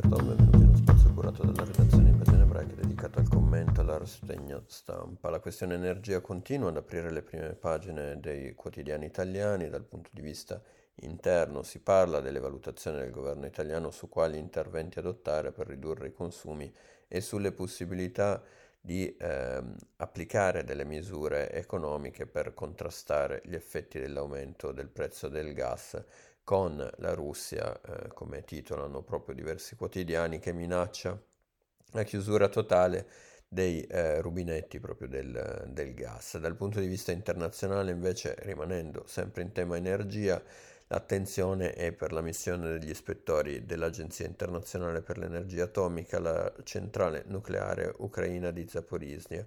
Carton, benvenuti uno spazio curato dalla redazione in pagina ebraica dedicato al commento alla rassegna stampa. La questione energia continua ad aprire le prime pagine dei quotidiani italiani. Dal punto di vista interno si parla delle valutazioni del governo italiano su quali interventi adottare per ridurre i consumi e sulle possibilità di eh, applicare delle misure economiche per contrastare gli effetti dell'aumento del prezzo del gas con la Russia, eh, come titolano proprio diversi quotidiani, che minaccia la chiusura totale dei eh, rubinetti proprio del, del gas. Dal punto di vista internazionale invece, rimanendo sempre in tema energia, L'attenzione è per la missione degli ispettori dell'Agenzia internazionale per l'energia atomica alla centrale nucleare ucraina di Zaporizhia,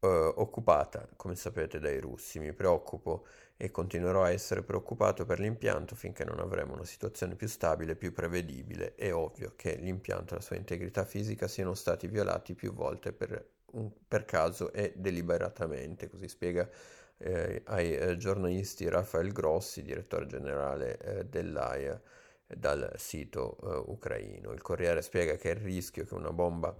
eh, occupata, come sapete, dai russi. Mi preoccupo e continuerò a essere preoccupato per l'impianto finché non avremo una situazione più stabile, più prevedibile. È ovvio che l'impianto e la sua integrità fisica siano stati violati più volte per, un, per caso e deliberatamente, così spiega eh, ai eh, giornalisti Rafael Grossi, direttore generale eh, dell'AIA, dal sito eh, ucraino. Il Corriere spiega che il rischio che una bomba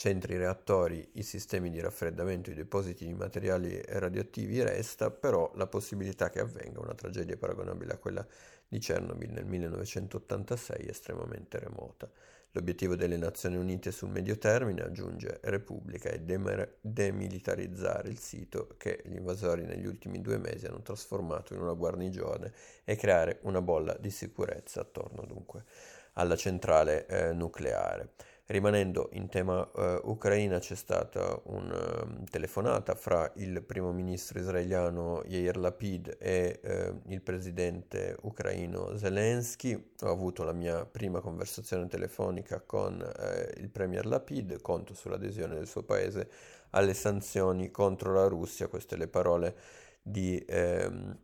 centri reattori, i sistemi di raffreddamento i depositi di materiali radioattivi resta, però la possibilità che avvenga una tragedia paragonabile a quella di Chernobyl nel 1986 è estremamente remota. L'obiettivo delle Nazioni Unite sul medio termine, aggiunge Repubblica, è demer- demilitarizzare il sito che gli invasori negli ultimi due mesi hanno trasformato in una guarnigione e creare una bolla di sicurezza attorno dunque alla centrale eh, nucleare. Rimanendo in tema uh, Ucraina c'è stata una um, telefonata fra il primo ministro israeliano Yair Lapid e uh, il presidente ucraino Zelensky. Ho avuto la mia prima conversazione telefonica con uh, il premier Lapid, conto sull'adesione del suo paese alle sanzioni contro la Russia, queste le parole di... Um,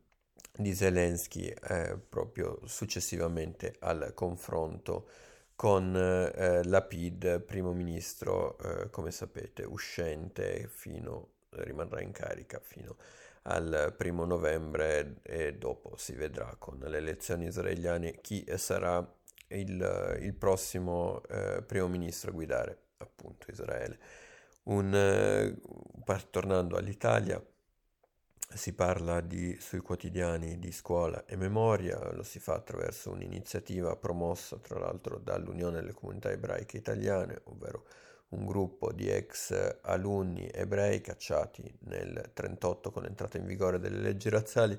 di Zelensky eh, proprio successivamente al confronto con eh, Lapid, primo ministro, eh, come sapete, uscente fino, rimarrà in carica fino al primo novembre e dopo si vedrà con le elezioni israeliane chi sarà il, il prossimo eh, primo ministro a guidare appunto Israele. Un, eh, tornando all'Italia, si parla di, sui quotidiani di scuola e memoria, lo si fa attraverso un'iniziativa promossa tra l'altro dall'Unione delle Comunità Ebraiche Italiane, ovvero un gruppo di ex alunni ebrei cacciati nel 1938 con l'entrata in vigore delle leggi razziali,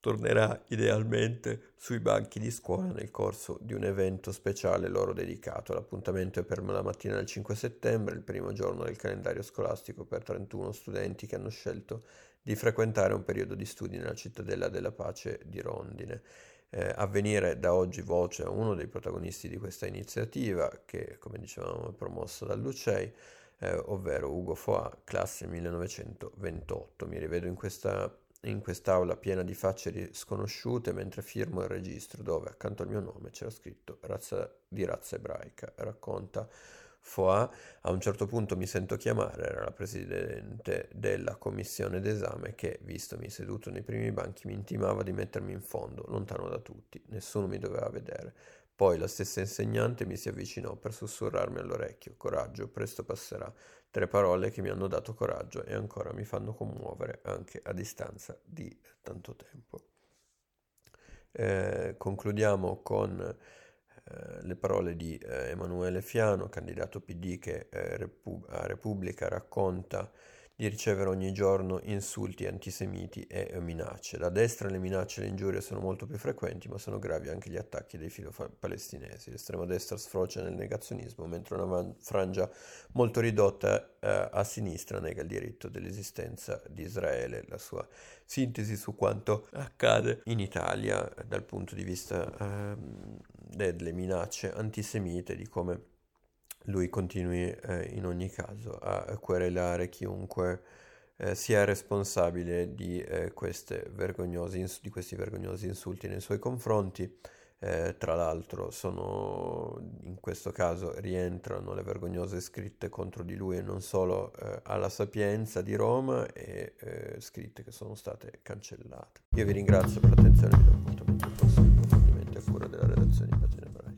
tornerà idealmente sui banchi di scuola nel corso di un evento speciale loro dedicato. L'appuntamento è per la mattina del 5 settembre, il primo giorno del calendario scolastico per 31 studenti che hanno scelto di frequentare un periodo di studi nella cittadella della pace di Rondine. Eh, avvenire da oggi voce a uno dei protagonisti di questa iniziativa, che come dicevamo è promossa dall'UCEI, eh, ovvero Ugo Foà, classe 1928. Mi rivedo in questa in quest'aula piena di facce sconosciute mentre firmo il registro dove accanto al mio nome c'era scritto razza, di razza ebraica. Racconta Foa, a un certo punto mi sento chiamare, era la presidente della commissione d'esame che, vistomi seduto nei primi banchi, mi intimava di mettermi in fondo, lontano da tutti, nessuno mi doveva vedere. Poi la stessa insegnante mi si avvicinò per sussurrarmi all'orecchio, coraggio, presto passerà, tre parole che mi hanno dato coraggio e ancora mi fanno commuovere anche a distanza di tanto tempo. Eh, concludiamo con eh, le parole di eh, Emanuele Fiano, candidato PD che eh, Repu- a Repubblica racconta di ricevere ogni giorno insulti antisemiti e minacce. Da destra le minacce e le ingiurie sono molto più frequenti, ma sono gravi anche gli attacchi dei filo palestinesi. L'estrema destra sfrocia nel negazionismo, mentre una frangia molto ridotta eh, a sinistra nega il diritto dell'esistenza di Israele. La sua sintesi su quanto accade in Italia dal punto di vista eh, delle minacce antisemite, di come lui continui eh, in ogni caso a querelare chiunque eh, sia responsabile di, eh, ins- di, questi vergognosi insulti nei suoi confronti. Eh, tra l'altro sono, in questo caso rientrano le vergognose scritte contro di lui e non solo eh, alla Sapienza di Roma e eh, scritte che sono state cancellate. Io vi ringrazio per l'attenzione e vi do appuntamento al prossimo approfondimento a cura della redazione di Pagine Breve.